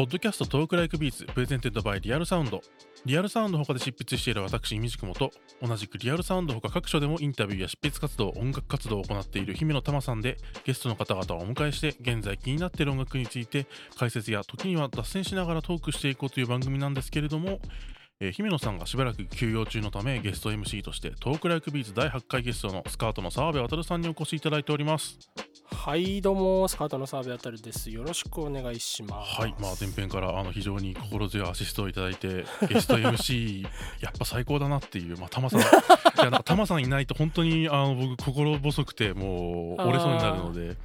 ポッドキャスト Talk Like Beats presented by Real Sound。リアルサウンド他で執筆している私、みじくもと、同じくリアルサウンド他各所でもインタビューや執筆活動、音楽活動を行っている姫乃たまさんで、ゲストの方々をお迎えして、現在気になっている音楽について、解説や時には脱線しながらトークしていこうという番組なんですけれども、えー、姫乃さんがしばらく休養中のためゲスト MC として Talk Like Beats 第8回ゲストのスカートの澤部渉さんにお越しいただいております。はいどうもスカートの澤部渉です。よろしくお願いします。はいまあ前編からあの非常に心強いアシストをいただいてゲスト MC やっぱ最高だなっていうまあタマさん。いやなんかタマさんいないと本当にあの僕心細くてもう折れそうになるので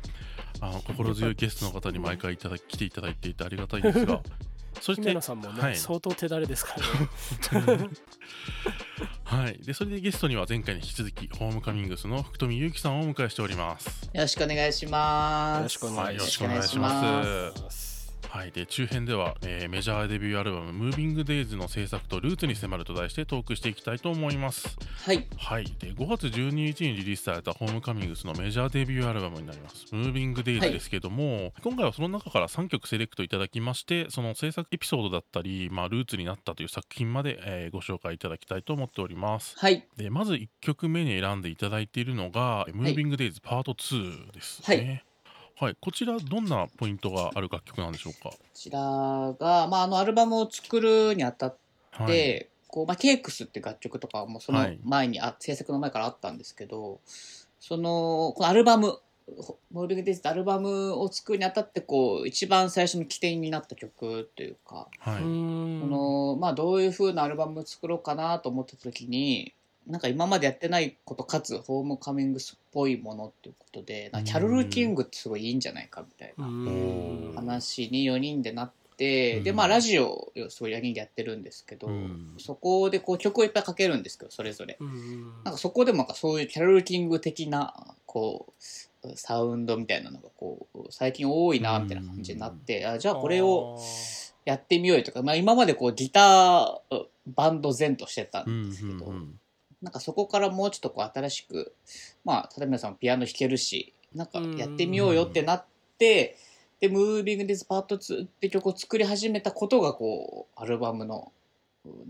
あの心強いゲストの方に毎回いただ来ていただいていてありがたいんですがそして姫野さんもね、はい、相当手だれですからね。はい。でそれでゲストには前回に引き続きホームカミングスの福富祐樹さんをお迎えしております。よろしくお願いします。よろしくお願いします。はい、で中編では、えー、メジャーデビューアルバム「ムービングデイズの制作とルーツに迫ると題してトークしていきたいと思います。はい、はい、で5月12日にリリースされたホームカミングスのメジャーデビューアルバムになります「ムービングデイズですけども、はい、今回はその中から3曲セレクトいただきましてその制作エピソードだったり、まあ、ルーツになったという作品まで、えー、ご紹介いただきたいと思っております。はい、でまず1曲目に選んでいただいているのが「ムービングデイズパート2ですね。はいはい、こちらどんなポイントがある楽曲なんでしょうか？こちらが、まあ、あのアルバムを作るにあたって、はい、こうまあ、ケークスって楽曲とかもその前にあ、はい、制作の前からあったんですけどそのこのアルバム「モービング・デイズ」アルバムを作るにあたってこう一番最初の起点になった曲というか、はい、このまあ、どういうふうなアルバムを作ろうかなと思った時になんか今までやってないことかつホームカミングスっぽいものっていうことでキャロル・キングってすごいいいんじゃないかみたいな話に4人でなって、でまあラジオをすごい4人でやってるんですけど、そこでこう曲をいっぱいかけるんですけどそれぞれ、なんかそこでもなんかそういうキャロル・キング的なこうサウンドみたいなのがこう最近多いなみたいな感じになって、あじゃあこれをやってみようよとか、まあ、今までこうギターバンド前としてたんですけど、なんかそこからもうちょっとこう新しく、まあ、例えばさんピアノ弾けるし、なんかやってみようよってなって、で、ムービングディズパート2って曲を作り始めたことが、こう、アルバムの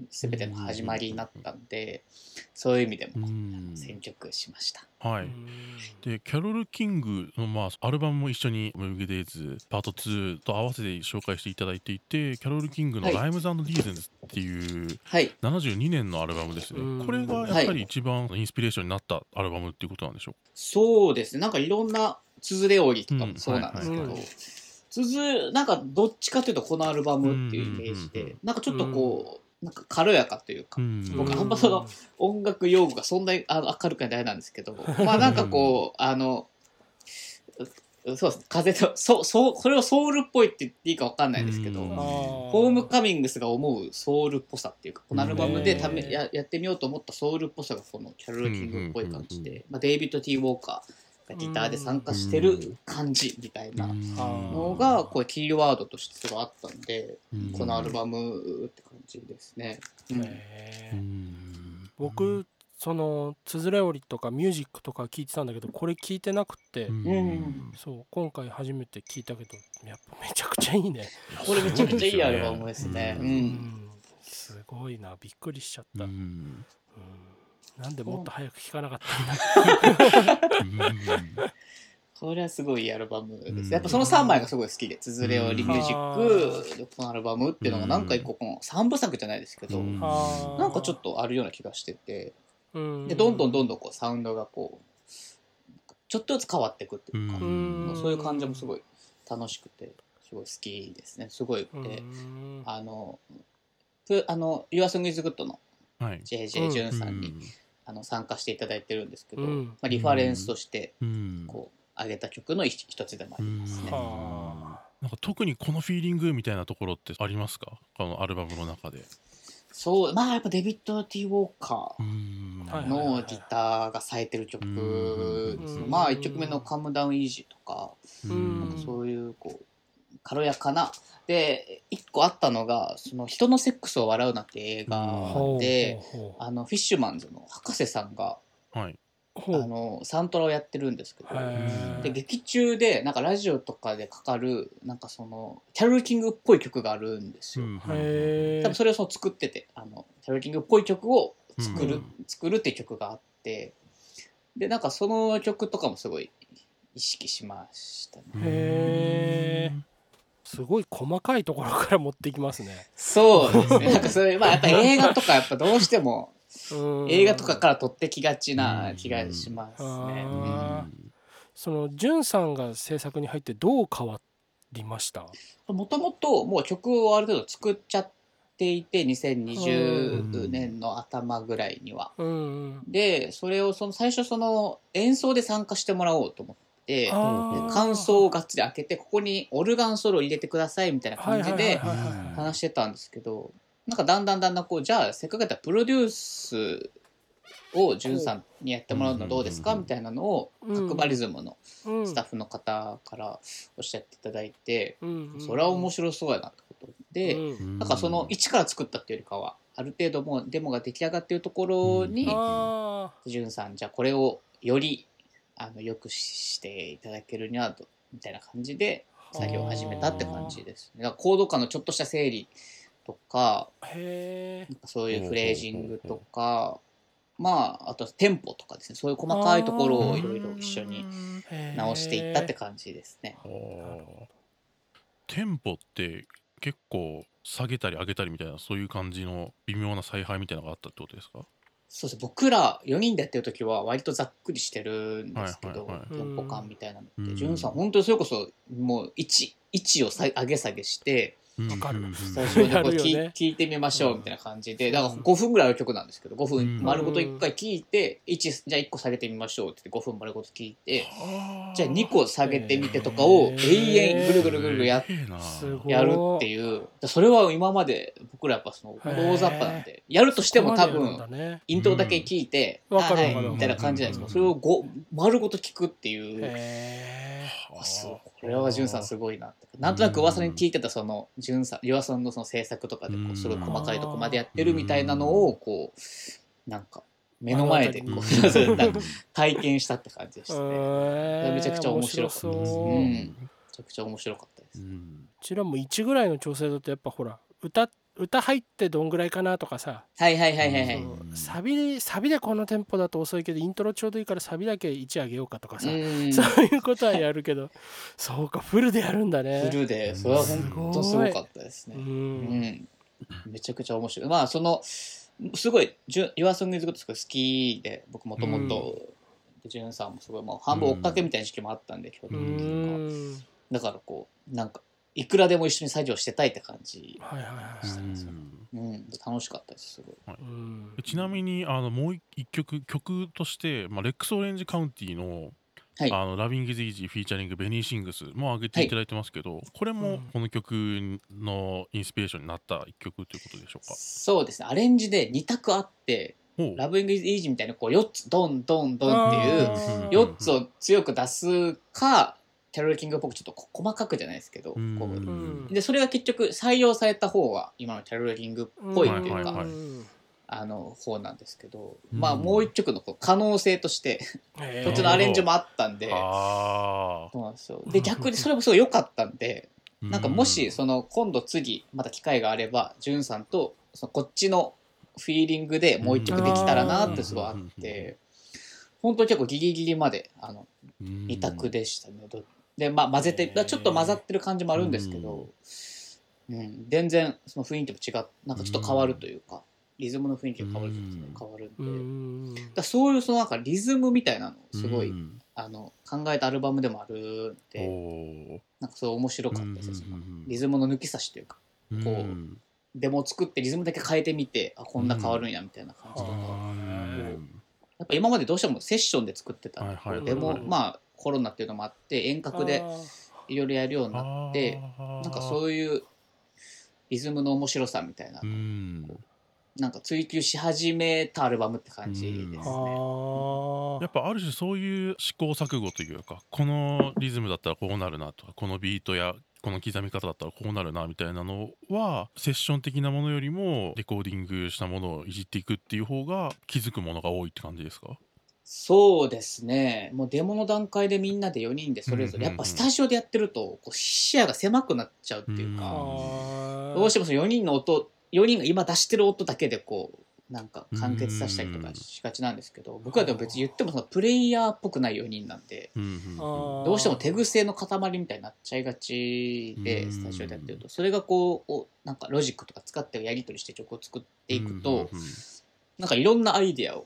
全ての始まりになったんで、そういう意味でも選曲しました。はい、でキャロル・キングの、まあ、アルバムも一緒に「ムービーデイズパート2」と合わせて紹介していただいていてキャロル・キングの「ライムズディーゼンズ」っていう、はい、72年のアルバムですね。これがやっぱり一番インスピレーションになったアルバムっていうことなんでしょうか、そうですね。なんかいろんなつづれ折りとかもそうなんですけど、つづなんかどっちかというとこのアルバムっていうイメージで、なんかちょっとこう、なんか軽やかというか、うん、僕あんまその音楽用語がそんなにあの明るくないなんですけど、まあなんかこう、あの、そうです風とそそそれをソウルっぽいって言っていいか分かんないですけど、ホームカミングスが思うソウルっぽさっていうかこのアルバムでためややってみようと思ったソウルっぽさがこのキャロル・キングっぽい感じで、まあ、デイビッド・ティー・ウォーカーギターで参加してる感じみたいなのがこうキーワードとしてすごいあったんでこのアルバムって感じですね。うん、僕そのつづれ折りとかミュージックとか聞いてたんだけどこれ聞いてなくて、うん、そう今回初めて聞いたけどやっぱめちゃくちゃいいね。これめちゃくちゃいいアルバムですね、うん、すごいなびっくりしちゃった、うんなんでもっと早く聴かなかったんだ これはすごいアルバムです。やっぱその3枚がすごい好きで、つづれをリミュージック、このアルバムっていうのがなんか一個この3部作じゃないですけど、なんかちょっとあるような気がしてて、で、どんどんどんどんこうサウンドがこう、ちょっとずつ変わっていくっていうか、そういう感じもすごい楽しくて、すごい好きですね。すごいで、あの、あの、Your Song is Good の JJ ジュンさんに、あの参加していただいてるんですけど、まあ、リファレンスとしてこう上げた曲の一つでもありますね。なんか特にこのフィーリングみたいなところってありますか？このアルバムの中で。そうまあやっぱデビッド・ティー・ウォーカーのギターが冴えてる曲ですまあ1曲目の「カムダウン・イージー」とかなんかそういうこう軽やかな。で一個あったのが「その人のセックスを笑うな」って映画で、あのフィッシュマンズの博士さんが、はい、あのサントラをやってるんですけどで劇中でなんかラジオとかでかかるなんかそのキャロル・キングっぽい曲があるんですよ。へー。多分それをその作っててあのキャロル・キングっぽい曲を作る、うん。作るっていう曲があってでなんかその曲とかもすごい意識しましたね。すごい細かいところから持ってきますね。そうですね。なんかそれ、まあやっぱ映画とかやっぱどうしてもうん映画とかから撮ってきがちな気がしますね。あそのじゅんさんが制作に入ってどう変わりました？もともともう曲をある程度作っちゃっていて、2020年の頭ぐらいには。で、それをその最初その演奏で参加してもらおうと思って、感想をがっつり開けて、ここにオルガンソロを入れてくださいみたいな感じで話してたんですけど、なんかだんだんだんだんこう、じゃあせっかくやったらプロデュースをじゅんさんにやってもらうのどうですか？うんみたいなのを、うん。角張リズムのうん。スタッフの方からおっしゃっていただいて、それは面白そうやなってことで、うん。なんかその一から作ったっていうよりかは、ある程度もうデモが出来上がっているところに、あじゅんさん、じゃあこれをよりあのよくしていただけるにはと、みたいな感じで作業を始めたって感じですね。だからコード感のちょっとした整理とか、なんかそういうフレージングとか、まあ、あとテンポとかですね、そういう細かいところをいろいろ一緒にえ直していったって感じですね。テンポって結構下げたり上げたりみたいなそういう感じの微妙な采配みたいなのがあったってことですか？そうです僕ら4人でやってる時は割とざっくりしてるんですけど、はいはいはい。テンポ感みたいなのって、うん。ジュンさん本当にそれこそもう位置位置をさ上げ下げしてわかる。スタジオでこう聞,、いてみましょうみたいな感じで。だから5分ぐらいの曲なんですけど5うん。分丸ごと1回聞いて1じゃあ1個下げてみましょうって言って5分丸ごと聞いてじゃあ2個下げてみてとかを永遠ぐるぐるぐるぐるややるっていう。それは今まで僕らやっぱその大雑把なんでやるとしても多分分イントロだけ聞いて、はいみたいな感じじゃないですか。うんそれをご丸ごと聞くっていう、へあそうこれはじゅんさんすごいなって。なんとなく噂に聞いてたその、じゅんさん、岩さんのその制作とかでこうすごい細かいとこまでやってるみたいなのを、こう、なんか、目の前でこう体験したって感じでしたね。えめちゃくちゃ面白かった面白そううんうめちゃくちゃ面白かったです。ちらも1ぐらいの調整だとやっぱほら歌歌入ってどんぐらいかなとかさ。はいはいはいはいはい。サビサビでこのテンポだと遅いけどイントロちょうどいいからサビだけ1上げようかとかさ、うん。そういうことはやるけど。そうかフルでやるんだね。フルで、それは本当すごかったですね。う。うん。ん、めちゃくちゃ面白い。まあ、その、すごい、じゅ Your Song is Good すごい好きで、僕もともと、ジュンさんもすごい、もう半分追っかけみたいな時期もあったんで、う去年とか。ん。だからこう、なんか、いくらでも一緒に作業してたいって感じ。はいはいはい。うん、楽しかったです、すごい。うんちなみにあのもう一曲曲として、まあ、レックス・オレンジ・カウンティのはい。あの Loving Is Easy featuring Benny Sings も上げていただいてますけど、これもこの曲のインスピレーションになった一曲ということでしょうか？そうですね、アレンジで2択あって、 Loving Is Easy みたいなこう4つ、ドンドンドンっていう、あー4つを強く出すか、キャロル・キングっぽくちょっとこ細かくじゃないですけど、でそれが結局採用された方が今のキャロル・キングっぽいというか、あの方なんですけど、うん。まあもう一曲のこう可能性としてこっちのアレンジもあったんで、あそうなんですよ。で逆にそれもすごい良かったんで、ーなんかもしその今度次また機会があればジュンさんとそのこっちのフィーリングでもう一曲できたらなってすごいあって、本当に結構ギリギリまであのうん。二択でしたね。どで、まあ、混ぜて、ちょっと混ざってる感じもあるんですけど、うん、全然その雰囲気も違う、なんかちょっと変わるというか、リズムの雰囲気が変わるというか変わるんで、うんだそういうそのなんかリズムみたいなのをすごい、うんあの考えたアルバムでもあるんおで、ー。なんかそう面白かったですね。うんうんうんリズムの抜き差しというか、うん。こうデモを作ってリズムだけ変えてみて、あ、こんな変わるんやみたいな感じとか、うん。やっぱ今までどうしてもセッションで作ってたデモ、まあコロナっていうのもあって遠隔でいろいろやるようになって、なんかそういうリズムの面白さみたいな、うん。なんか追求し始めたアルバムって感じですね。やっぱある種そういう試行錯誤というかこのリズムだったらこうなるなとかこのビートやこの刻み方だったらこうなるなみたいなのはセッション的なものよりもレコーディングしたものをいじっていくっていう方が気づくものが多いって感じですか？そうですね。もうデモの段階でみんなで4人でそれぞれ、やっぱスタジオでやってると、こう視野が狭くなっちゃうっていうか、どうしてもその4人の音、4人が今出してる音だけでこう、なんか完結させたりとかしがちなんですけど、僕はでも別に言ってもそのプレイヤーっぽくない4人なんで、どうしても手癖の塊みたいになっちゃいがちで、スタジオでやってると、それがこう、なんかロジックとか使ってやり取りして曲を作っていくと、なんかいろんなアイデアを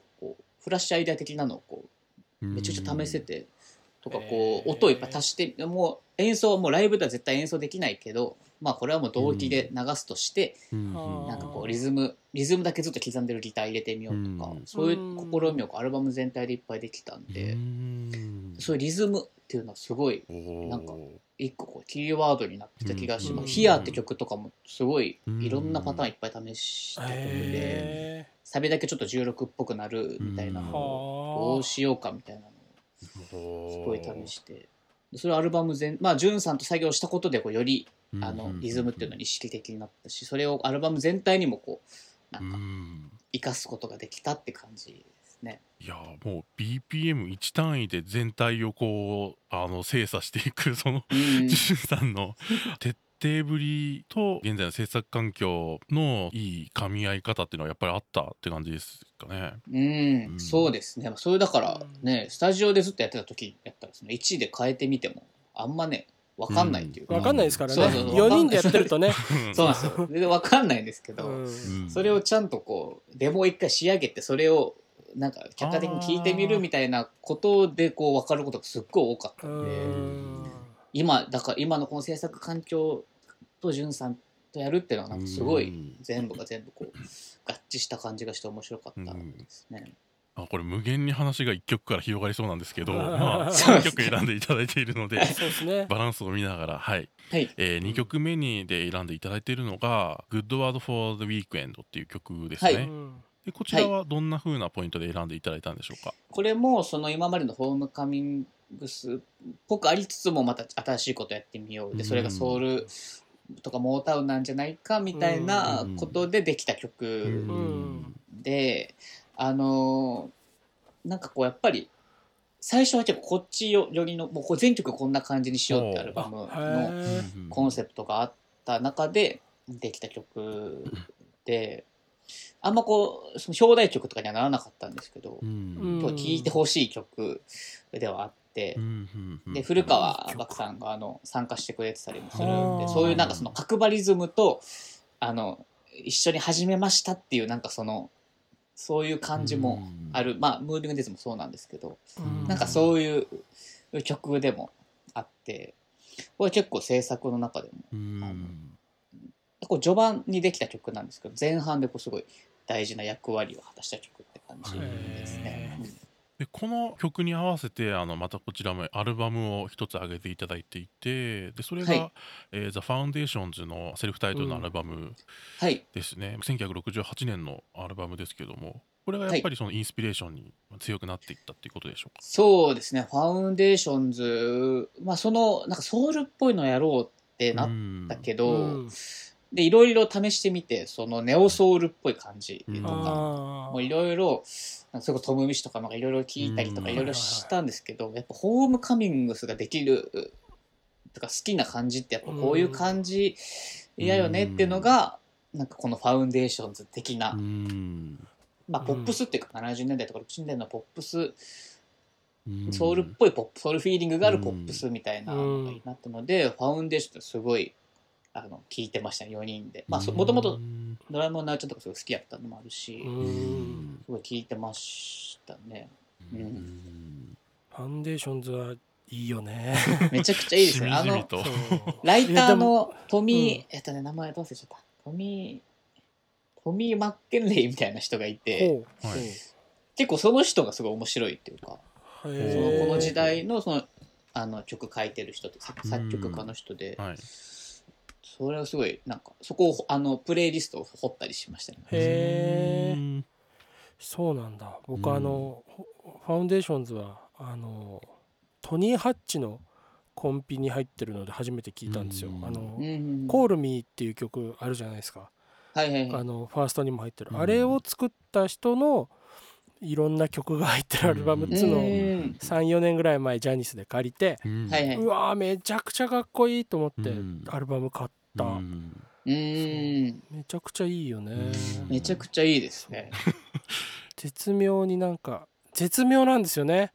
フラッシュアイデア的なのをこうめちゃくちゃ試せてとかこう音をいっぱい足してもう演奏もうライブでは絶対演奏できないけどまあこれはもう動機で流すとしてなんかこうリズムリズムだけずっと刻んでるギター入れてみようとかそういう試みをアルバム全体でいっぱいできたんでそういうリズムっていうのはすごいなんか一個こうキーワードになってた気がします「ヒアって曲とかもすごいいろんなパターンいっぱい試した曲でサビだけちょっと16っぽくなるみたいなのをどうしようかみたいなのをすごい試して。それアルバム全まあジュンさんと作業したことでこうよりあのリズムっていうのに意識的になったしそれをアルバム全体にもこうなんか生かすことができたって感じね。いやもう BPM1 単位で全体をこうあの精査していくその、うん、さんの徹 底ぶりと現在の制作環境のいい噛み合い方っていうのはやっぱりあったって感じですかね。うん、うん、そうですね。それだからね、スタジオでずっとやってた時やったらその1位で変えてみてもあんまね分かんないっていうか、分かんないですからね。そうそう4人でやってるとね。そうなんですよ。全然分かんないんですけど、うん、それをちゃんとこうデモを一回仕上げてそれをなんか客観的に聞いてみるみたいなことでこう分かることがすっごい多かったんで今だから今のこの制作環境とんさんとやるっていうのはなんかすごい全部が全部こう合致した感じがして面白かったですね。あこれ無限に話が1曲から広がりそうなんですけど、まあ、3曲選んでいただいているのでね、バランスを見ながら、はい。はい。えー、2曲目にで選んでいただいているのが「Good Word for the Weekend」っていう曲ですね。はい。でこちらはどんなふうなポイントで選んでいただいたんでしょうか、はい、これもその今までのホームカミングスっぽくありつつもまた新しいことやってみよう。でそれがソウルとかモータウンなんじゃないかみたいなことでできた曲で、あのなんかこうやっぱり最初は結構こっちよりのもう全曲こんな感じにしようってアルバムのコンセプトがあった中でできた曲であんまこうその表題曲とかにはならなかったんですけど、聴いてほしい曲ではあって、で古川漠さんがあの参加してくれてたりもするんでそういうなんかその角張リズムとあの一緒に始めましたっていうなんかそのそういう感じもある、まあムービングディズもそうなんですけど、なんかそういう曲でもあってこれ結構制作の中でも、あのこう序盤にできた曲なんですけど前半でこうすごい大事な役割を果たした曲って感じですね。でこの曲に合わせてあのまたこちらもアルバムを一つ上げていただいていてでそれが、はい、えー、The Foundations のセルフタイトルのアルバムですね、うんはい、1968年のアルバムですけどもこれがやっぱりそのインスピレーションに強くなっていったっていうことでしょうか、そうですね。ファウンデーションズまあそのなんかソウルっぽいのやろうってなったけど、うんで、いろいろ試してみて、そのネオソウルっぽい感じとか、もういろいろ、それこそトム・ミシとかなんかいろいろ聞いたりとかいろいろしたんですけど、やっぱホームカミングスができるとか好きな感じってやっぱこういう感じいいよねっていうのが、なんかこのファウンデーションズ的な、まあポップスっていうか70年代とか60年代のポップス、ソウルっぽいポップ、ソウルフィーリングがあるポップスみたいなのがいいなったので、ファウンデーションってすごいあの聞いてましたね4人で。まあもともとドラえもんのあちゃんとかすごい好きやったのもあるしすごい聞いてましたね。うん。ファンデーションズはいいよね。めちゃくちゃいいですねあのライターのトミー、えっとね名前どうせちゃった。トミートミー・マッケンレイみたいな人がいて、はい、結構その人がすごい面白いっていうかそのこの時代のそのあの曲書いてる人って作曲家の人で、はいそれはすごいなんかそこをあのプレイリストを掘ったりしましたね。へえそうなんだ。僕、あのファウンデーションズはあのトニー・ハッチのコンピに入ってるので初めて聞いたんですよ。あの、コールミーっていう曲あるじゃないですか。はいはい、はい、あのファーストにも入ってる、あれを作った人のいろんな曲が入ってるアルバムっつうのを34年ぐらい前ジャニスで借りて、うわめちゃくちゃかっこいいと思ってアルバム買った、うん、めちゃくちゃいいよね。めちゃくちゃいいですね。絶妙になんか絶妙なんですよね。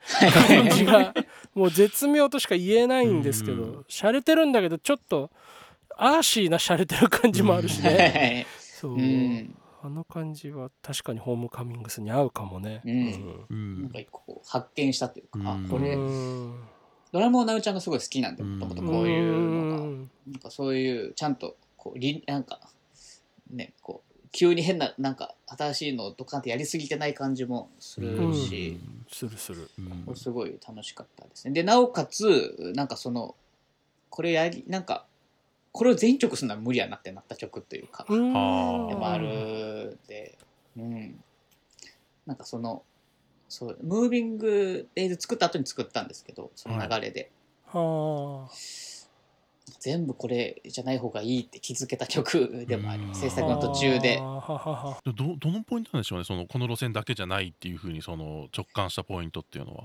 感じが。もう絶妙としか言えないんですけど洒落てるんだけどちょっとアーシーな洒落てる感じもあるしね。そう、あの感じは確かにホームカミングスに合うかもね。うん。うん、なんかこう発見したというか、うん、あこれ、ドラムをなうちゃんがすごい好きなんでもともとこういうのが、なんかそういうちゃんとこうりなんかねこう急に変ななんか新しいのをドカンってやりすぎてない感じもするし、するする、すごい楽しかったですね。でなおかつなんかそのこれやりなんかこれを全曲するのは無理やなってなった曲というか。でもあるで、うん、なんかそのそうムービングデイズ作った後に作ったんですけどその流れで、はい、全部これじゃない方がいいって気づけた曲でもあります制作の途中で。どどのポイントなんでしょうねそのこの路線だけじゃないっていうふうにその直感したポイントっていうのは。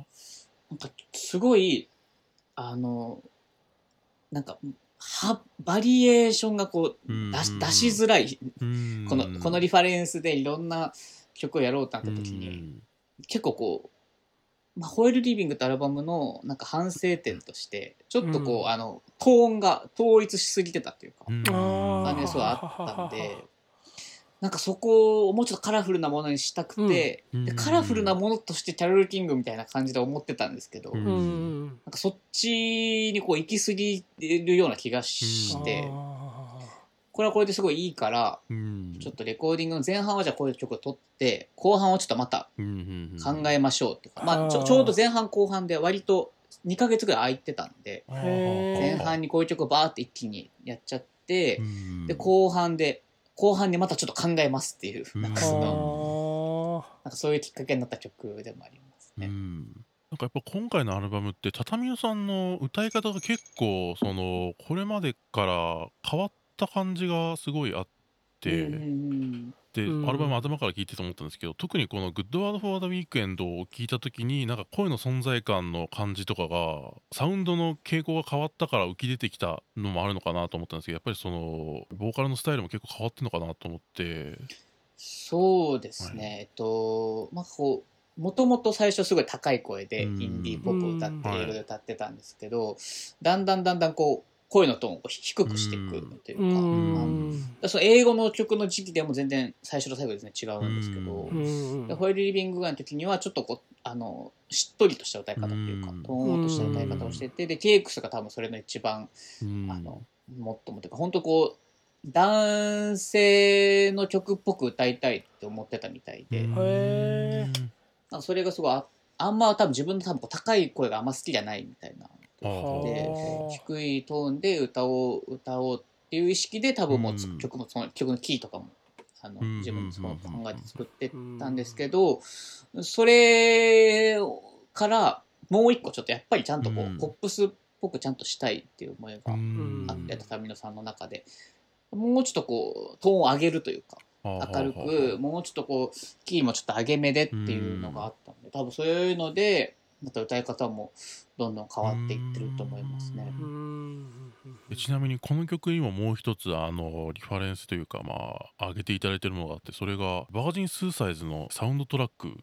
なんかすごいあのなんかはバリエーションがこう出し出しづらい。このこのリファレンスでいろんな曲をやろうってなった時に結構こう「まあ、ホエールリビング」ってアルバムのなんか反省点としてちょっとこう、あのトーンが統一しすぎてたっていうか感じがすごいあったんで。なんかそこをもうちょっとカラフルなものにしたくて、うん、でカラフルなものとしてキャロル・キングみたいな感じで思ってたんですけど、うん、なんかそっちにこう行き過ぎるような気がして、うん、これはこれですごいいいから、ちょっとレコーディングの前半はじゃあこういう曲を取って後半をちょっとまた考えましょうっていうか、まあ、ちょちょうど前半後半で割と2か月ぐらい空いてたんで前半にこういう曲をバーって一気にやっちゃって、で後半で後半にまたちょっと考えますっていう、なんかその、なんかそういうきっかけになった曲でもありますね。なんかやっぱ今回のアルバムって畳代さんの歌い方が結構そのこれまでから変わった感じがすごいあって、で、うん、アルバム頭から聴いてて思ったんですけど特にこの「 Good Word for the Weekend」を聴いた時になんか声の存在感の感じとかがサウンドの傾向が変わったから浮き出てきたのもあるのかなと思ったんですけどやっぱりそのボーカルのスタイルも結構変わってんのかなと思って。そうですね、はい、えっとまあこうもともと最初すごい高い声でインディーポップを歌って英語で歌ってたんですけど、だんだんだんだんこう声のトーンを低くしていくというか、うん。その英語の曲の時期でも全然最初と最後で全然違うんですけど、でホイールリビングガンの時にはちょっとこうあのしっとりとした歌い方っていうか、トーンとした歌い方をしててでケイクスが多分それの一番、あのもっともというか本当こう男性の曲っぽく歌いたいって思ってたみたいで、それがすごいああんま多分自分の多分高い声があんま好きじゃないみたいなで低いトーンで歌おう歌おうっていう意識で多分もう、うん、曲もその曲のキーとかもあの自分でその考えて作ってたんですけど、それからもう一個ちょっとやっぱりちゃんとこう、ポップスっぽくちゃんとしたいっていう思いがあって畳野さんの中でもうちょっとこうトーンを上げるというか。明るくもうちょっとこうキーもちょっと上げ目でっていうのがあったんで多分そういうのでまた歌い方もどんどん変わっていってると思いますね。ちなみにこの曲にももう一つあのリファレンスというかまあ上げていただいてるものがあってそれがバージン・スーサイズのサウンドトラック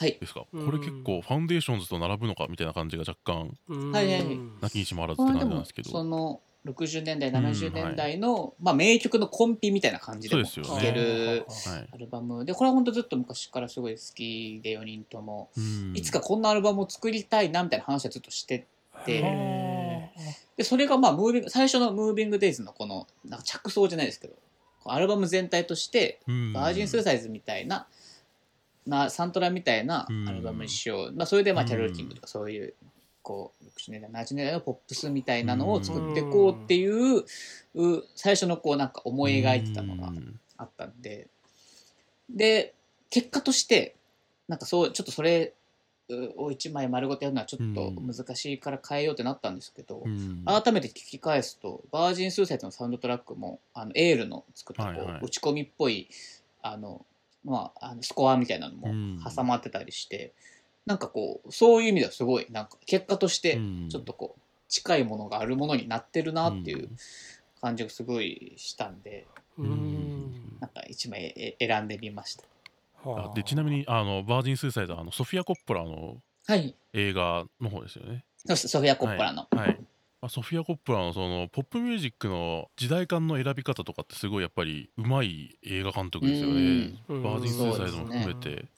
ですか、はい、これ結構ファンデーションズと並ぶのかみたいな感じが若干はいはい無きにしもあらずって感じなんですけど。その60年代70年代の、まあ、名曲のコンピみたいな感じでも聴けるアルバム。でこれは本当ずっと昔からすごい好きで4人とも、うん、いつかこんなアルバムを作りたいなみたいな話はずっとしてて。でそれがまあムービング最初の「ムービング・デイズ」のこのなんか着想じゃないですけどアルバム全体としてバージン・スーサイズみたいななサントラみたいなアルバムにしよう、まあ、それでまあキャロル・キングとかそういうこう60年代70年代のポップスみたいなのを作っていこうっていう最初のこうなんか思い描いてたのがあったんでで結果としてなんかそうちょっとそれを1枚丸ごとやるのはちょっと難しいから変えようってなったんですけど、改めて聞き返すとバージン・スーサイズのサウンドトラックもあのエールの作ったこう、打ち込みっぽいあのまあ、あのスコアみたいなのも挟まってたりして、なんかこうそういう意味ではすごいなんか結果としてちょっとこう近いものがあるものになってるなっていう感じがすごいしたんで、うん、なんか一枚選んでみました。あ。でちなみにあのバージン・スーサイドあのソフィア・コッポラの映画の方ですよね。はい、ソフィア・コッポラの。はい、はい。ソフィア・コップラのそのポップミュージックの時代感の選び方とかってすごいやっぱりうまい映画監督ですよね。バージン・スーサイドも含めて、ね、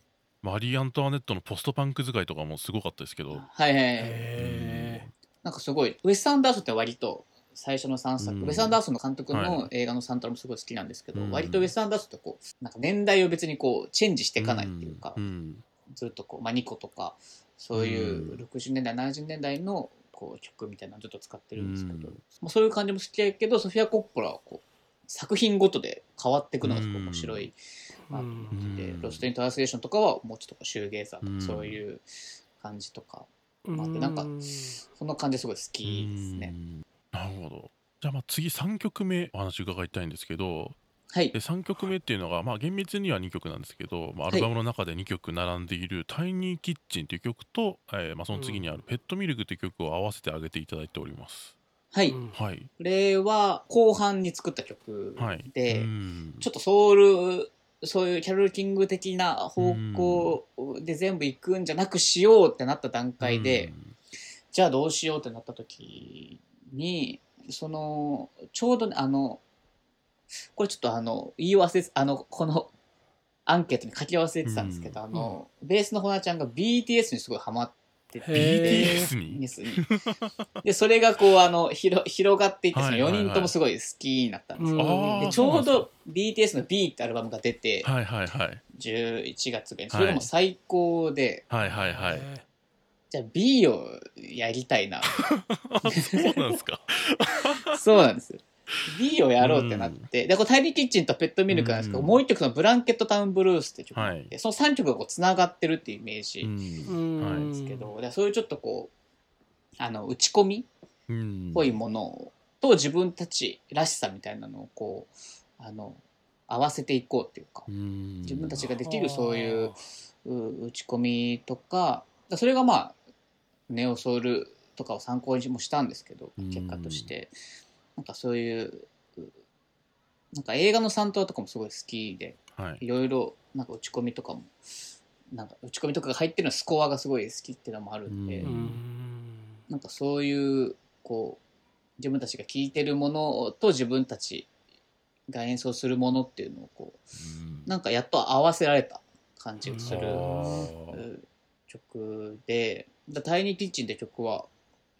マリー・アントワネットのポストパンク使いとかもすごかったですけど。はいはい。なんかすごい。ウェス・アンダーソンって割と最初の3作、うん、ウェス・アンダーソンの監督の映画のサントラもすごい好きなんですけど、はい、割とウェス・アンダーソンってこうなんか年代を別にこうチェンジしていかないっていうか、うん、ずっとこう、まあ、ニコとかそういう60年代70年代のこう曲みたいなのずっと使ってるんですけど、まあ、そういう感じも好きやけどソフィア・コッポラはこう作品ごとで変わっていくのがすごく面白いなと思ってて、ロスト・イン・トランスレーションとかはもうちょっとシューゲーザーとかそういう感じとかあって、なんかその感じすごい好きですね。なるほど。じゃあまあ次3曲目お話伺いたいんですけどはい、で3曲目っていうのが、まあ、厳密には2曲なんですけど、まあ、アルバムの中で2曲並んでいる「タイニーキッチン」という曲と、えーまあ、その次にある「ペットミルク」という曲を合わせてあげていただいております。はい、はい、これは後半に作った曲で、はい、ちょっとソウルそういうキャロル・キング的な方向で全部いくんじゃなくしようってなった段階で、じゃあどうしようってなった時にそのちょうど、ね、あのこれちょっとあの、言い忘れ、あの、このアンケートに書き忘れてたんですけど、うん、あの、ベースのほなちゃんが BTS にすごいハマってて、BTS に？にで、それがこう、あの、ひろ広がっていって、その4人ともすごい好きになったんですよ。でちょうど BTS の B ってアルバムが出て、はいはいはい、11月ぐらいそれがもう最高で、はいはいはい。じゃあ B をやりたいな。そうなんですか。そうなんですよ。B をやろうってなって、うん、でこれ「タイリーキッチン」と「ペットミルク」なんですけど、うん、もう一曲その「ブランケットタウンブルース」って曲があって、はい、その3曲がこうつながってるっていうイメージなんですけど、うん、そういうちょっとこうあの打ち込みっぽいものと自分たちらしさみたいなのをこうあの合わせていこうっていうか、自分たちができるそういう打ち込みとかそれがまあネオソウルとかを参考にもしたんですけど結果として。なんかそういうなんか映画のサントラとかもすごい好きで、はい、ろいろなんか打ち込みとかもなんか打ち込みとかが入ってるのスコアがすごい好きっていうのもあるんでん。なんかそういうこう自分たちが聴いてるものと自分たちが演奏するものっていうのをこうなんかやっと合わせられた感じがする曲で「タイニー・キッチン」って曲は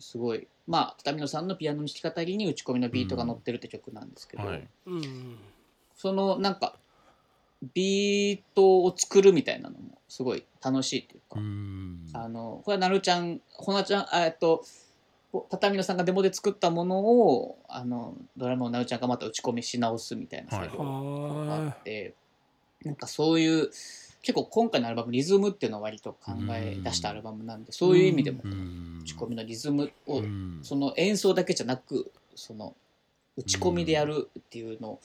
すごいまあ畳野さんのピアノの弾き語りに打ち込みのビートが乗ってるって曲なんですけど、うんはい、そのなんかビートを作るみたいなのもすごい楽しいっていうか、うあのこれはなるちゃんほなちゃんえっと畳野さんがデモで作ったものをあのドラムをなるちゃんがまた打ち込みし直すみたいな作業があって、はい、なんかそういう結構今回のアルバムリズムっていうのを割と考え出したアルバムなんでそういう意味でも打ち込みのリズムをその演奏だけじゃなくその打ち込みでやるっていうの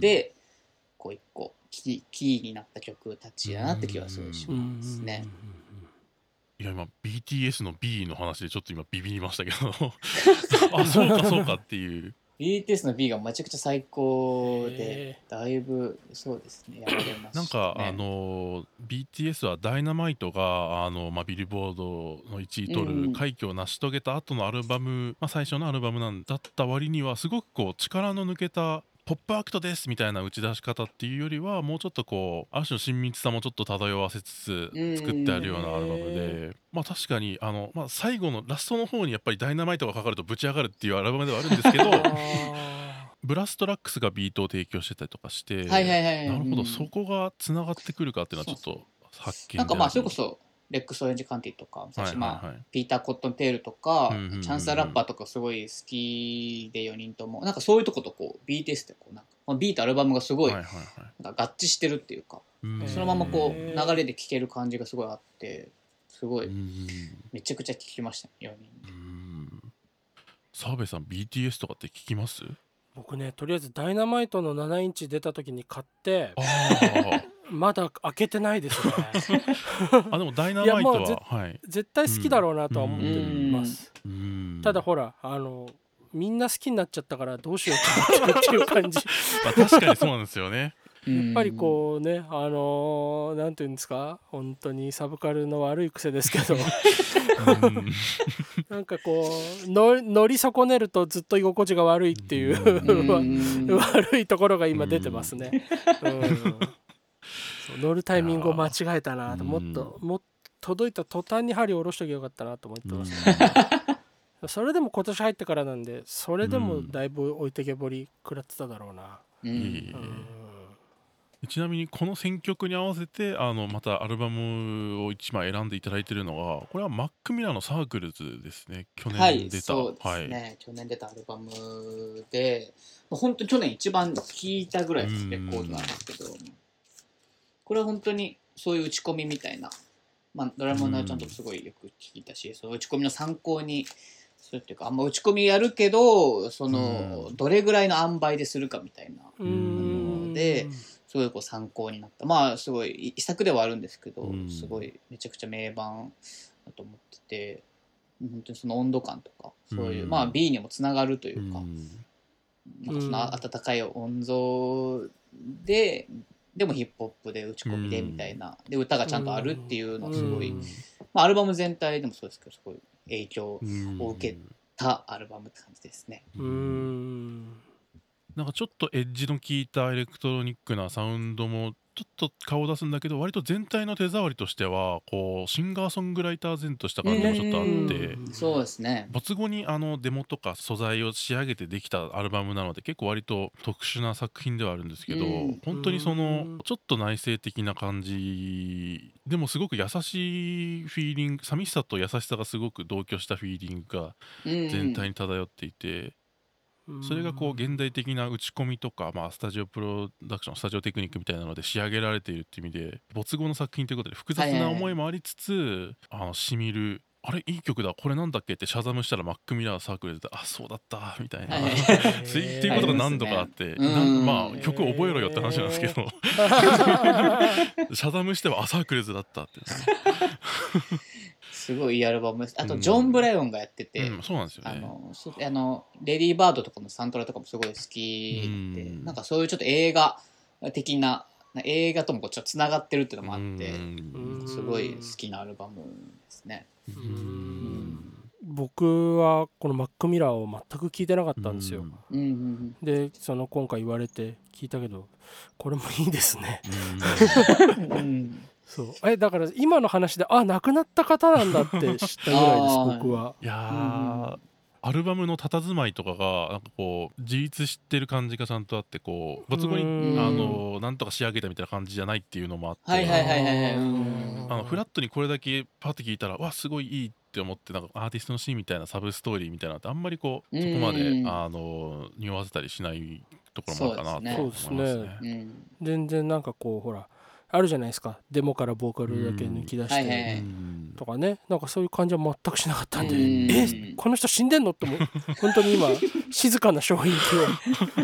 でこう一個キーになった曲たちやなって気はすごいしますね。いや今 BTS の B の話でちょっと今ビビりましたけど。あそうかそうかっていう BTS の B がめちゃくちゃ最高でだいぶそうですね。やられます、ね、なんかあの BTS は「ダイナマイトが」あの、まあ、ビルボードの1位取る快挙を成し遂げた後のアルバム、うん、まあ、最初のアルバムなんだった割にはすごくこう力の抜けたポップアクトですみたいな打ち出し方っていうよりはもうちょっとこうある種の親密さもちょっと漂わせつつ作ってあるようなアルバムでまあ確かにあの、まあ、最後のラストの方にやっぱり「ダイナマイト」がかかるとぶち上がるっていうアルバムではあるんですけど ブラストラックスがビートを提供してたりとかして、なるほど、そこがつながってくるかっていうのはちょっと発見なんかまあそれこそレックス・オレンジ・カンティとか、はいはいまあ、ピーター・コットン・テールとか、うんうんうんチャンス・ラッパーとかすごい好きで4人ともなんかそういうとことこう BTS ってこうなんか、まあ、ビートアルバムがすごいなんか合致してるっていうか、そのままこう流れで聴ける感じがすごいあってすごいめちゃくちゃ聴きましたね4人澤部さん BTS とかって聞きます？僕ねとりあえずダイナマイトの7インチ出た時に買ってまだ開けてないですね。あでもダイナマイトは、はい、絶対好きだろうなとは思ってます、ただほらあのみんな好きになっちゃったからどうしようかなっていう感じ。まあ確かにそうなんですよね。やっぱりこうねあのー、なんていうんですか？本当にサブカルの悪い癖ですけど。なんかこうの乗り損ねるとずっと居心地が悪いっていう悪いところが今出てますね。乗るタイミングを間違えたなともっともっと届いた途端に針を下ろしときゃよかったなと思ってます、ね、それでも今年入ってからなんでそれでもだいぶ置いてけぼり食らってただろうな。うん、うん。ちなみにこの選曲に合わせてあのまたアルバムを1枚選んでいただいているのがこれはマック・ミラーのサークルズですね。去年出た、はい、そうですね、はい、去年出たアルバムで本当に去年一番聴いたぐらいのレコードなんですけどこれは本当にそういう打ち込みみたいな、まあ、ドラムのちゃんとすごいよく聞いたしその打ち込みの参考にするっていうかあんま打ち込みやるけどそのどれぐらいの塩梅でするかみたいな。ので。すごいこう参考になった。まあすごい遺作ではあるんですけど、うん、すごいめちゃくちゃ名盤だと思ってて本当にその温度感とかそういう、うん、まあ B にもつながるというか、うん、なんかその温かい音像ででもヒップホップで打ち込みでみたいな、で歌がちゃんとあるっていうのはすごい、まあ、アルバム全体でもそうですけどすごい影響を受けたアルバムって感じですね。うん。なんかちょっとエッジの効いたエレクトロニックなサウンドもちょっと顔を出すんだけど割と全体の手触りとしてはこうシンガーソングライター前とした感じもちょっとあってそうですね。没後にあのデモとか素材を仕上げてできたアルバムなので結構割と特殊な作品ではあるんですけど本当にそのちょっと内省的な感じでもすごく優しいフィーリング寂しさと優しさがすごく同居したフィーリングが全体に漂っていて。それがこう現代的な打ち込みとか、まあ、スタジオプロダクションスタジオテクニックみたいなので仕上げられているっていう意味で没後の作品ということで複雑な思いもありつつ、あのしみるあれいい曲だこれなんだっけってシャザムしたらマック・ミラーサークルであそうだったみたいな、はい、っていうことが何度かあって、まあ曲覚えろよって話なんですけど。シャザムしてはあサークルズだったって、すごいいいアルバムです。あと、ジョン・ブライオンがやってて、うん、そうなんですよ、ね、あのあの、レディー・バードとかのサントラとかもすごい好きで、うん、なんかそういうちょっと映画的な、映画ともこうちょっとつながってるっていうのもあって、すごい好きなアルバムですね。僕はこのマック・ミラーを全く聞いてなかったんですよ。でその今回言われて聞いたけどこれもいいですね。うんそう。えだから今の話であ亡くなった方なんだって知ったぐらいです 僕は。いや、うん、アルバムの佇まいとかがなんかこう自立してる感じがちゃんとあってこう没後にあのなんとか仕上げたみたいな感じじゃないっていうのもあってはいはいはいはいあのフラットにこれだけパッて聞いたらわすごいいいって思ってなんかアーティストのシーンみたいなサブストーリーみたいなのってあんまりこうそこまであの匂わせたりしないところもあるかなと思いますね。そうですね。全然なんかこうほらあるじゃないですか。デモからボーカルだけ抜き出して。とかね。なんかそういう感じは全くしなかったんで。えこの人死んでんの？って本当に今 静かな衝撃を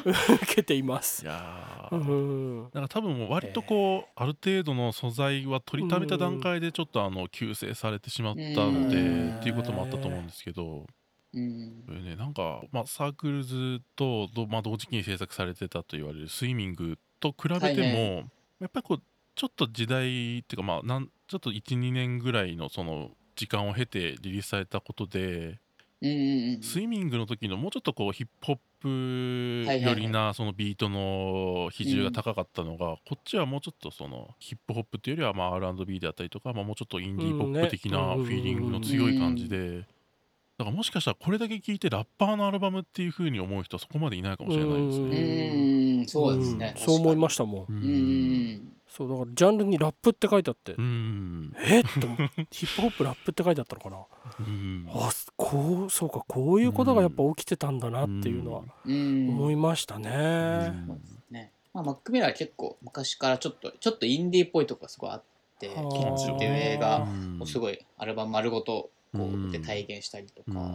受けています。いやうん、だから多分割とこうある程度の素材は取りためた段階でちょっとあの修正されてしまったのでっていうこともあったと思うんですけど。うん、ね、なんか、まあ、サークルズと、まあ、同時期に制作されてたと言われるスイミングと比べても、はいはい、やっぱりこうちょっと時代っていうかまあなんちょっと12年ぐらいのその時間を経てリリースされたことで、スイミングの時のもうちょっとこうヒップホップ寄りなそのビートの比重が高かったのが、こっちはもうちょっとそのヒップホップっていうよりはまあ R&B であったりとか、まあ、もうちょっとインディーポップ的なフィーリングの強い感じで。だからもしかしたらこれだけ聞いてラッパーのアルバムっていうふうに思う人はそこまでいないかもしれないですね。うんそうですね。そう思いましたもん。うんそうだからジャンルにラップって書いてあって。え？っと ヒップホップラップって書いてあったのかな。あこうそうかこういうことがやっぱ起きてたんだなっていうのは思いましたね。ねまあ、マック・ミラーは結構昔からちょっとちょっとインディーっぽいとこがすごいあって「キッズ」っていう映画をすごいアルバム丸ごとこうで体現したりとか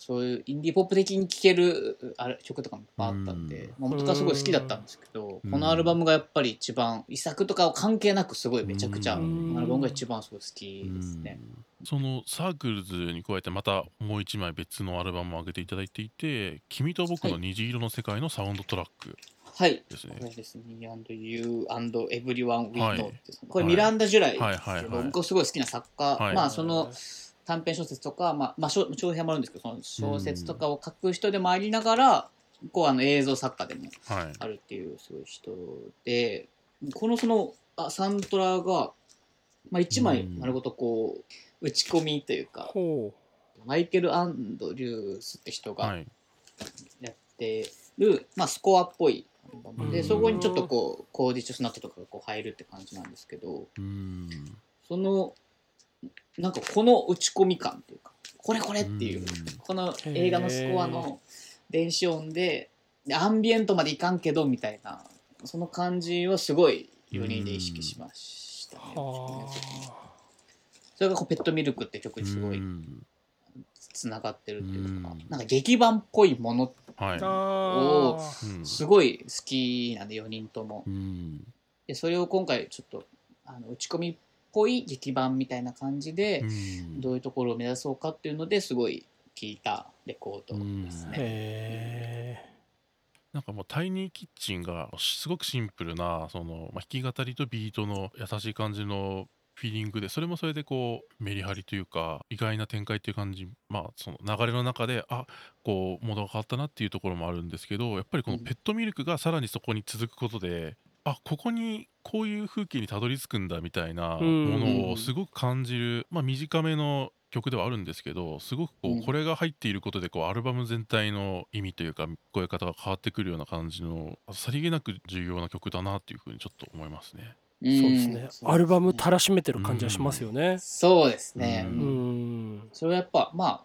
そういうインディーポップ的に聴けるあれ曲とかもいっぱいあったんで、まあ、元からすごい好きだったんですけど、このアルバムがやっぱり一番遺作とかを関係なくすごいめちゃくちゃ、アルバムが一番すごい好きですね。その Circles に加えてまたもう一枚別のアルバムを上げていただいていて「君と僕の虹色の世界」のサウンドトラックはい。ですね。これですね。You and Everyone We Know、これミランダ・ジュライですけど、僕すごい好きな作家、まあその短編小説とか、まあ、まあ、長編もあるんですけど、その小説とかを書く人でもありながら、こうあの映像作家でもあるっていうすごい人で、このそのあサントラが、まあ、1枚丸ごとこう打ち込みというか、マイケル・アンドリュースって人がやってる、まあ、スコアっぽいでそこにちょっとこうコーディチョスナットとかがこう入るって感じなんですけどそのなんかこの打ち込み感っていうかこれこれっていうこの映画のスコアの電子音でアンビエントまでいかんけどみたいなその感じをすごい4人で意識しましたね。それがこう「ペットミルク」って曲にすごいつながってるっていうか、なんか劇版っぽいものをすごい好きなんで4人とも。でそれを今回ちょっとあの打ち込みっぽい劇版みたいな感じで、どういうところを目指そうかっていうのですごい聴いたレコードですね。なんかもうタイニーキッチンがすごくシンプルなその、まあ、弾き語りとビートの優しい感じのフィーリングでそれもそれでこうメリハリというか意外な展開っていう感じまあその流れの中であこうモードが変わったなっていうところもあるんですけどやっぱりこのペットミルクがさらにそこに続くことで、あここにこういう風景にたどり着くんだみたいなものをすごく感じる、まあ、短めの曲ではあるんですけどすごくこうこれが入っていることでこうアルバム全体の意味というか聞こえ方が変わってくるような感じのさりげなく重要な曲だなっていうふうにちょっと思いますね。そうですね。アルバムたらしめてる感じはしますよね。そうですね。うん。それはやっぱまあ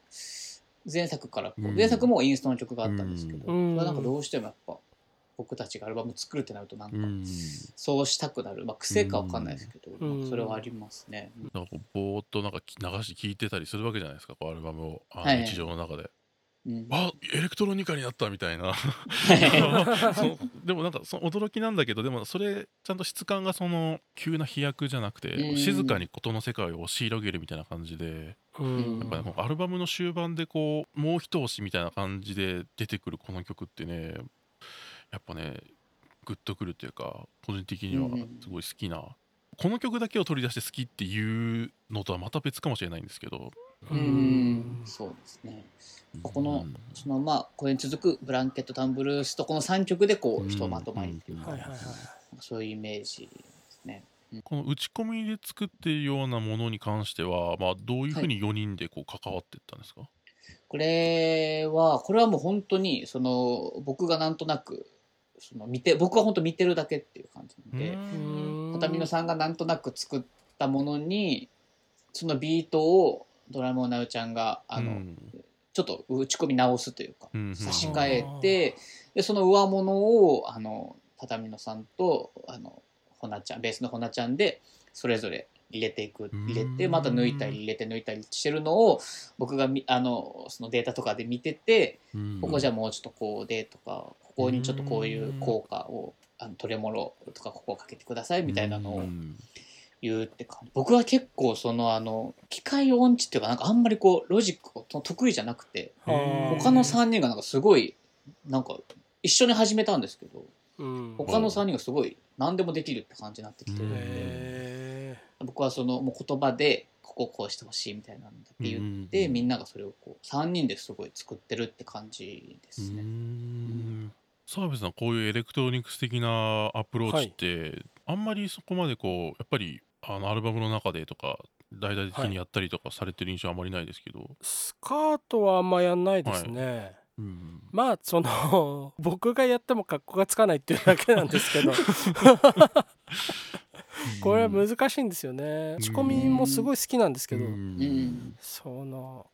前作から前作もインストの曲があったんですけど、それはなんかどうしてもやっぱ僕たちがアルバム作るってなるとなんかそうしたくなる、まあ癖かわかんないですけど、それはありますね。なんかぼーっとなんか流し聴いてたりするわけじゃないですか、こうアルバムをあの日常の中で。うん、あエレクトロニカになったみたいな。でもなんかその驚きなんだけどでもそれちゃんと質感がその急な飛躍じゃなくて、うん、静かに音の世界を押し広げるみたいな感じで、うん、やっぱりアルバムの終盤でこうもう一押しみたいな感じで出てくるこの曲ってねやっぱねグッとくるっていうか個人的にはすごい好きな、この曲だけを取り出して好きっていうのとはまた別かもしれないんですけど。うんそうですね。ここのそのまあこれに続く「ブランケット・タンブルース」とこの3曲でこうひとまとまりっていうかそういうイメージですね。この打ち込みで作っているようなものに関しては、まあ、どういうふうに4人でこう関わっていったんですか、はい、これはこれはもう本当にその僕がなんとなくその見て僕は本当見てるだけっていう感じで。畳野さんがなんとなく作ったものにそのビートをドラムをなうちゃんがあの、うん、ちょっと打ち込み直すというか、差し替えてでその上物をあの畳野さんとあのほなちゃんベースのほなちゃんでそれぞれ入れていく入れてまた抜いたり入れて抜いたりしてるのを僕があのそのデータとかで見ててここじゃもうちょっとこうでとかここにちょっとこういう効果をあのトレモロとかここをかけてくださいみたいなのを言うって感じ僕は結構そのあの機械音痴っていうかなんかあんまりこうロジックを得意じゃなくて他の3人がなんかすごいなんか一緒に始めたんですけど、うん、他の3人がすごい何でもできるって感じになってきてるんで僕はそのもう言葉でこここうしてほしいみたいなんだって言って、みんながそれをこう3人ですごい作ってるって感じですね。澤部さんこういうエレクトロニクス的なアプローチって、はい、あんまりそこまでこうやっぱりあのアルバムの中でとか大々的にやったりとかされてる印象はあまりないですけど、はい、スカートはあんまやんないですね、はい。うん、まあその 僕がやっても格好がつかないっていうだけなんですけど これは難しいんですよね。仕込みもすごい好きなんですけど、うん、その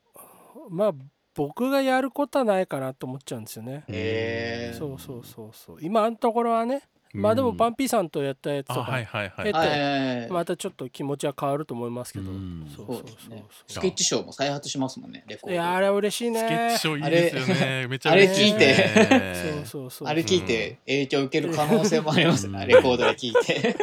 まあ僕がやることはないかなと思っちゃうんですよね。へそうそうそうそう。今のところはねまあでもパンピーさんとやったやつとか、はいはいはい。経てまたちょっと気持ちは変わると思いますけど、うん。そうそそう。うそうですね。スケッチショーも再発しますもんねレコード。いやあれは嬉しいね。スケッチショーいいですよね。めちゃあれ聞いて。そうそうそう。あれ聞いて影響を受ける可能性もありますね、うんレコードで聞いて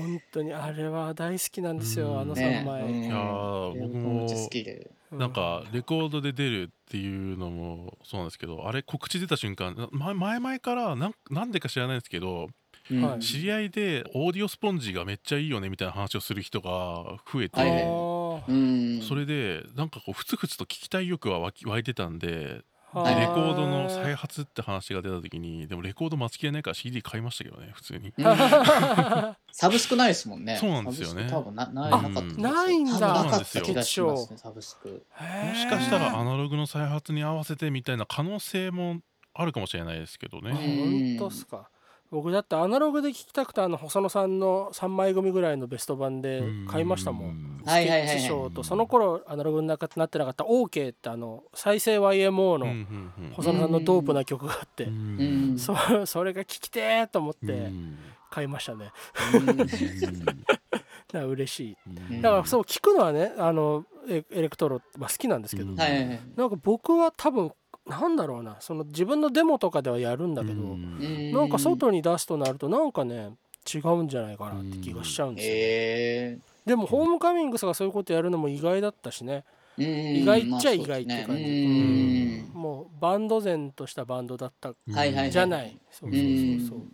本当にあれは大好きなんですよ、うん。あのね。3枚、うん。いやー僕もなんかレコードで出るっていうのもそうなんですけどあれ告知出た瞬間な前前々からなんなんでか知らないんですけどうん。はい。知り合いでオーディオスポンジがめっちゃいいよねみたいな話をする人が増えて、それでなんかこうふつふつと聞きたい欲は湧き湧いてたんではいレコードの再発って話が出た時にでもレコード待ちきれないから CD 買いましたけどね普通に。うん。サブスクないですもんね。そうなんですよね。多分なないあなかったないんだ多分なかっそうなんですよ。もしかしたらアナログの再発に合わせてみたいな可能性もあるかもしれないですけどね。うん本当っすか僕だってアナログで聴きたくてあの細野さんの3枚組ぐらいのベスト版で買いましたもん。んはいはいはいはい。スケッチショーとその頃アナログになかなってなかった OK ってあの再生 YMO の細野さんのドープな曲があって、そそれが聴きてーと思っうてん。買いましたね。うん。だから嬉しい。うん。だからそう聞くのはねあのエエレクトロ、まあ、好きなんですけど、うん。はいはいはい。なんか僕は多分なんだろうなその自分のデモとかではやるんだけど、うん。なんか外に出すとなるとなんかね違うんじゃないかなって気がしちゃうんですよ、え。でもホームカミングスがそういうことやるのも意外だったしね。ーうん。意外っちゃ意外っていう感じ。まあそうですねもうバンド前としたバンドだったうんはいはいはい。じゃない、そうそうそうそう。うん。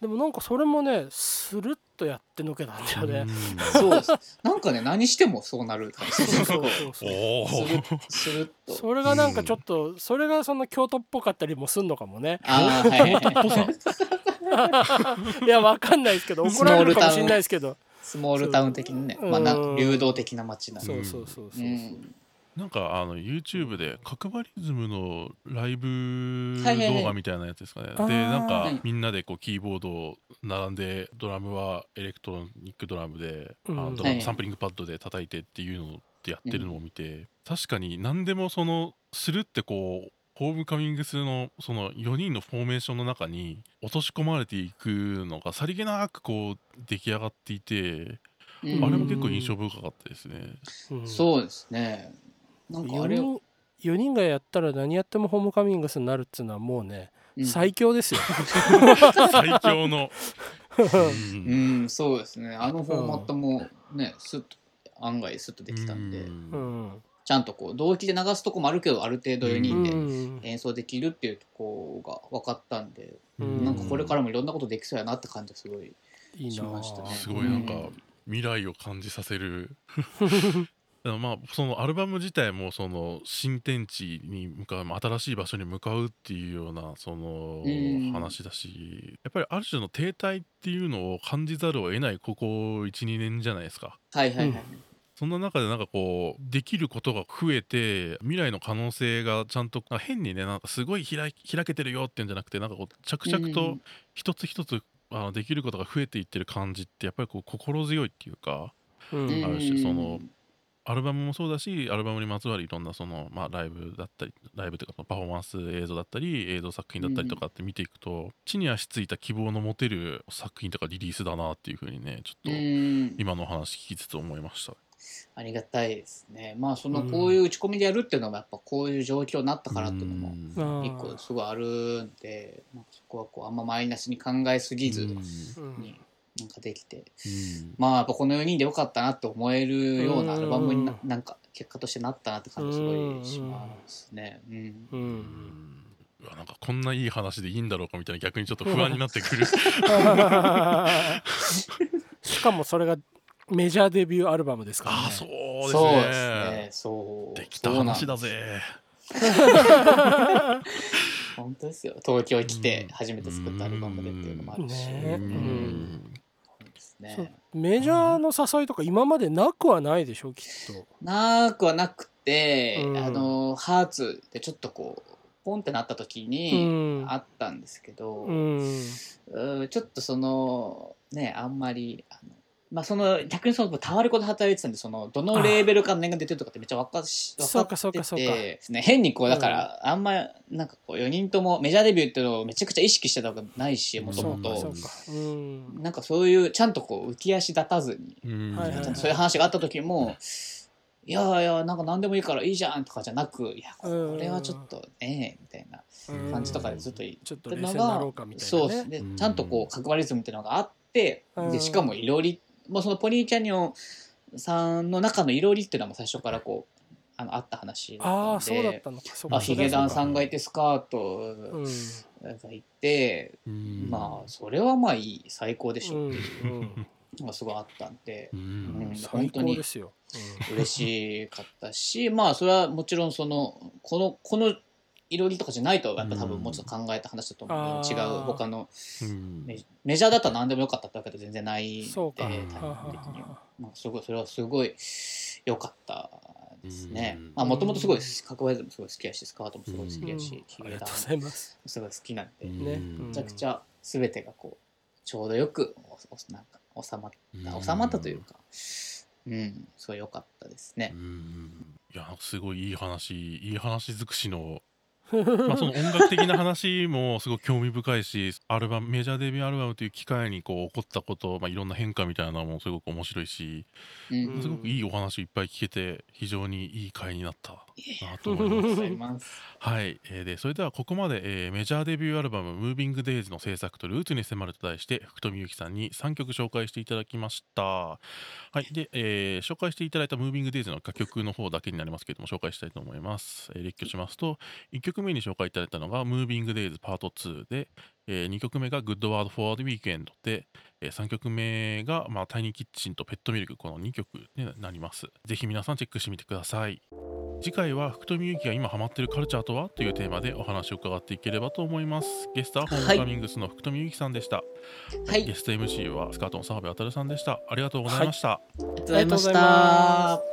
でもなんかそれもねスルッとやってのけたんだよね、そうです。なんかね何してもそうなる感じ。そうそうそう。そうおおするするっと。それがなんかちょっとそれがその京都っぽかったりもすんのかもね。ああはい やわかんないですけど怒られるかもしれないですけど。スモールタウン的にね。まあ流動的な街なんで。そうそうそうそう。う、んなんかあの YouTube で角張リズムのライブ動画みたいなやつですかね。でなんかはい。みんなでこうキーボードを並んでドラムはエレクトロニックドラムで、うん。あサンプリングパッドで叩いてっていうのってやってるのを見て、確かに何でもそのするってこうホームカミングスのその4人のフォーメーションの中に落とし込まれていくのがさりげなくこう出来上がっていて、うん。あれも結構印象深かったですね。うん。そうですねなんかあ4れ人4人がやったら何やってもホームカミングスになるっつうのはもうね、うん。最強ですよ。最強の、うん。うん。そうですね。あのフォーマットもねスッと案外スッとできたんでうん。うんちゃんとこう同期で流すとこもあるけどある程度4人うん。で演奏できるっていうとこが分かったんでうん。なんかこれからもいろんなことできそうやなって感じがすごいいいなしましたね。すごいなんかうん。未来を感じさせる まあそのアルバム自体もその新天地に向かうまあ新しい場所に向かうっていうようなそのうん。話だしやっぱりある種の停滞っていうのを感じざるを得ないここ12年じゃないですか。はいはいはい。そんな中でなんかこうできることが増えて未来の可能性がちゃんとあ変にねなんかすごい開開けてるよっていうんじゃなくてなんかこう着々とうん。一つ一つあのできることが増えていってる感じってやっぱりこう心強いっていうかうん。うん。ある種そのアルバムもそうだしアルバムにまつわるいろんなその、まあ、ライブだったりライブというかパフォーマンス映像だったり映像作品だったりとかって見ていくと、地に足ついた希望の持てる作品とかリリースだなっていうふうにねちょっうとん。今のお話聞きつつ思いました。ありがたいですね。まあそのうん。こういう打ち込みでやるっていうのもやっぱこういう状況になったからっていうのも一個すごいあるんでなんかそこはこうあんまマイナスに考えすぎずうん。うん。になんかできて。うん。まあやっぱこの4人でよかったなって思えるようなアルバムになうんなんか結果としてなったなって感じすごいしますね。うん。ううん。んうわなんかこんないい話でいいんだろうかみたいな逆にちょっと不安になってくる。しかもそれがメジャーデビューアルバムですからね。ああそうですそうねですね。そう。できた話だぜ。本当ですよ。東京来て初めて作ったアルバムでっていうのもあるし。ね。ううんね。メジャーの誘いとか今までなくはないでしょきっと。なくはなくて、うんあの、ハーツでちょっとこう、ポンってなった時うにんあったんですけど、うんうんちょっとその、ね、あんまり、あのまあその逆にそのタワレコで働いてたんでそのどのレーベルから年が出てるとかってめっちゃ分かかっててですね。変にこうだからあんまなんかこう4人ともメジャーデビューっていうのをめちゃくちゃ意識してたわけないしもともとなんかそういうちゃんとこう浮き足立たずにそういう話があった時も「いやいやなんか何でもいいからいいじゃん」とかじゃなく「いやこれはちょっとね」みたいなうん。感じとかでずっと言ちょってるのがそうですね。うんちゃんとこう角張リズムっていうのがあってうん。でしかもいろりもうそのポニーキャニオンさんの中のいろりっていうのはもう最初からこうあのあった話だああったんで。そうだったのか。そうかあヒゲダンさんがいててスカートうん。がいてうん。まあそれはまあいい最高でしうんょっていううん。のがすごいあったんで。ううんん最本当に高ですよ嬉しかったしまあそれはもちろんそのこのこのいろりとかじゃないとやっぱ多分もうちょっと考えた話だと思うあー。違う他のうん。メメジャーだったら何でもよかったってわけで全然ないんでそうんまあすごいそれはすごい良かったですね。もともとすごい角張りズムすごい好きやしスカートもすごい好きやうん。しヒゲダンございます。すごい好きなんでうん。ねめちゃくちゃ全てがこうちょうどよくおおなんか収まった収まったというかうんすごい良かったですね。うん。いやすごいいい話いい話尽くしの まあその音楽的な話もすごく興味深いしアルバムメジャーデビューアルバムという機会にこう起こったこと、まあ、いろんな変化みたいなのもすごく面白いしうん。すごくいいお話いっぱい聞けて非常にいい回になったなと思います。はい、えーでそれではここまで、えーメジャーデビューアルバム「ムービングデイズの制作とルーツに迫ると題して福富由紀さんに3曲紹介していただきました。はい、で、えー紹介していただいたムービングデイズの楽曲の方だけになりますけれども紹介したいと思います。えー列挙しますと1曲目に紹介いただいたのが「ムービングデイズパート2で、え2曲目が「Good Word for the Weekend で」え3曲目が、まあ、タイニーキッチンとペットミルクこの2曲になります。ぜひ皆さんチェックしてみてください。次回は福富由紀が今ハマってるカルチャーとはというテーマでお話を伺っていければと思います。ゲストはホームカミングスの福富由紀さんでした、はい。ゲスト MC はスカートの澤部渉さんでした。ありがとうございました、ありがとうござい。ありがとうございまた